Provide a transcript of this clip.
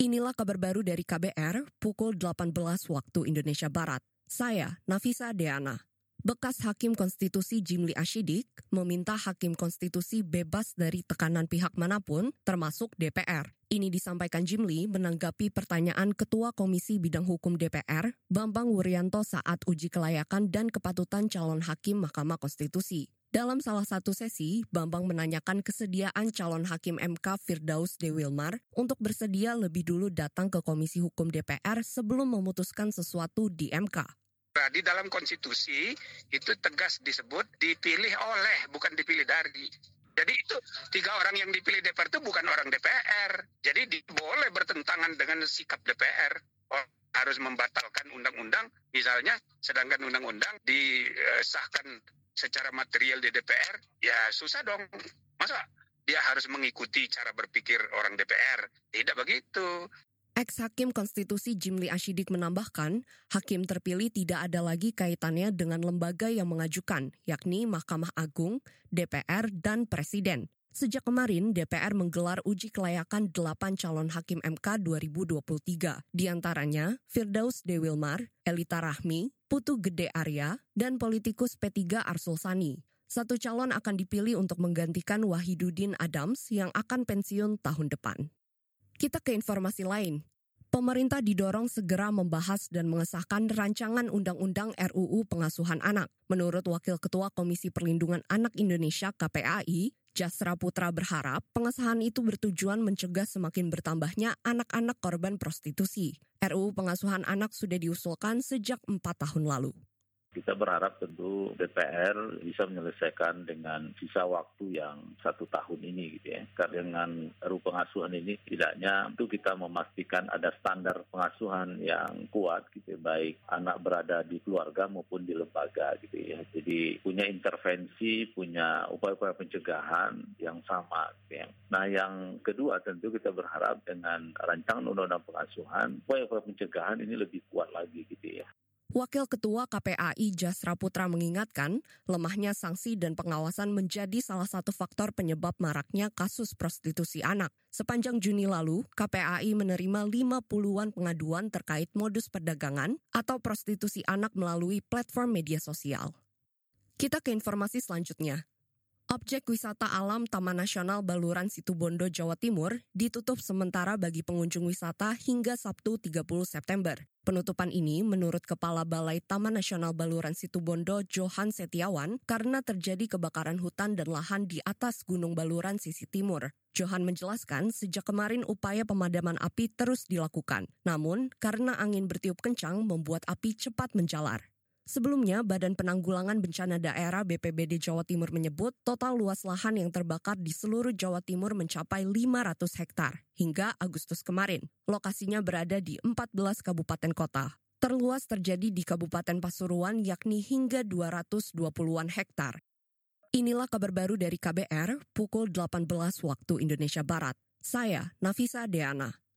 Inilah kabar baru dari KBR pukul 18 waktu Indonesia Barat. Saya Nafisa Deana. Bekas Hakim Konstitusi Jimli Ashidik meminta Hakim Konstitusi bebas dari tekanan pihak mana pun, termasuk DPR. Ini disampaikan Jimli menanggapi pertanyaan Ketua Komisi Bidang Hukum DPR, Bambang Wuryanto saat uji kelayakan dan kepatutan calon hakim Mahkamah Konstitusi. Dalam salah satu sesi, Bambang menanyakan kesediaan calon hakim MK Firdaus De Wilmar untuk bersedia lebih dulu datang ke Komisi Hukum DPR sebelum memutuskan sesuatu di MK. Nah, di dalam konstitusi itu tegas disebut dipilih oleh, bukan dipilih dari. Jadi itu tiga orang yang dipilih DPR itu bukan orang DPR. Jadi di, boleh bertentangan dengan sikap DPR. Oh, harus membatalkan undang-undang, misalnya, sedangkan undang-undang disahkan secara material di DPR, ya susah dong. Masa dia harus mengikuti cara berpikir orang DPR? Tidak begitu. Ex-Hakim Konstitusi Jimli Ashidik menambahkan, hakim terpilih tidak ada lagi kaitannya dengan lembaga yang mengajukan, yakni Mahkamah Agung, DPR, dan Presiden. Sejak kemarin, DPR menggelar uji kelayakan delapan calon hakim MK 2023. Di antaranya, Firdaus De Wilmar, Elita Rahmi, Putu Gede Arya, dan politikus P3 Arsul Sani. Satu calon akan dipilih untuk menggantikan Wahidudin Adams yang akan pensiun tahun depan. Kita ke informasi lain. Pemerintah didorong segera membahas dan mengesahkan rancangan Undang-Undang RUU Pengasuhan Anak. Menurut Wakil Ketua Komisi Perlindungan Anak Indonesia KPAI, Jasra Putra berharap pengesahan itu bertujuan mencegah semakin bertambahnya anak-anak korban prostitusi. RUU Pengasuhan Anak sudah diusulkan sejak empat tahun lalu. Kita berharap tentu DPR bisa menyelesaikan dengan sisa waktu yang satu tahun ini gitu ya. Karena dengan RUU pengasuhan ini tidaknya itu kita memastikan ada standar pengasuhan yang kuat gitu ya, baik anak berada di keluarga maupun di lembaga gitu ya. Jadi punya intervensi, punya upaya-upaya pencegahan yang sama gitu ya. Nah yang kedua tentu kita berharap dengan rancangan undang-undang pengasuhan, upaya-upaya pencegahan ini lebih kuat lagi gitu ya. Wakil Ketua KPAI Jasra Putra mengingatkan, lemahnya sanksi dan pengawasan menjadi salah satu faktor penyebab maraknya kasus prostitusi anak. Sepanjang Juni lalu, KPAI menerima 50-an pengaduan terkait modus perdagangan atau prostitusi anak melalui platform media sosial. Kita ke informasi selanjutnya. Objek wisata alam Taman Nasional Baluran Situbondo, Jawa Timur ditutup sementara bagi pengunjung wisata hingga Sabtu 30 September. Penutupan ini menurut Kepala Balai Taman Nasional Baluran Situbondo Johan Setiawan karena terjadi kebakaran hutan dan lahan di atas Gunung Baluran sisi timur. Johan menjelaskan sejak kemarin upaya pemadaman api terus dilakukan. Namun karena angin bertiup kencang membuat api cepat menjalar. Sebelumnya, Badan Penanggulangan Bencana Daerah BPBD Jawa Timur menyebut total luas lahan yang terbakar di seluruh Jawa Timur mencapai 500 hektar hingga Agustus kemarin. Lokasinya berada di 14 kabupaten kota. Terluas terjadi di Kabupaten Pasuruan yakni hingga 220-an hektar. Inilah kabar baru dari KBR pukul 18 waktu Indonesia Barat. Saya Nafisa Deana.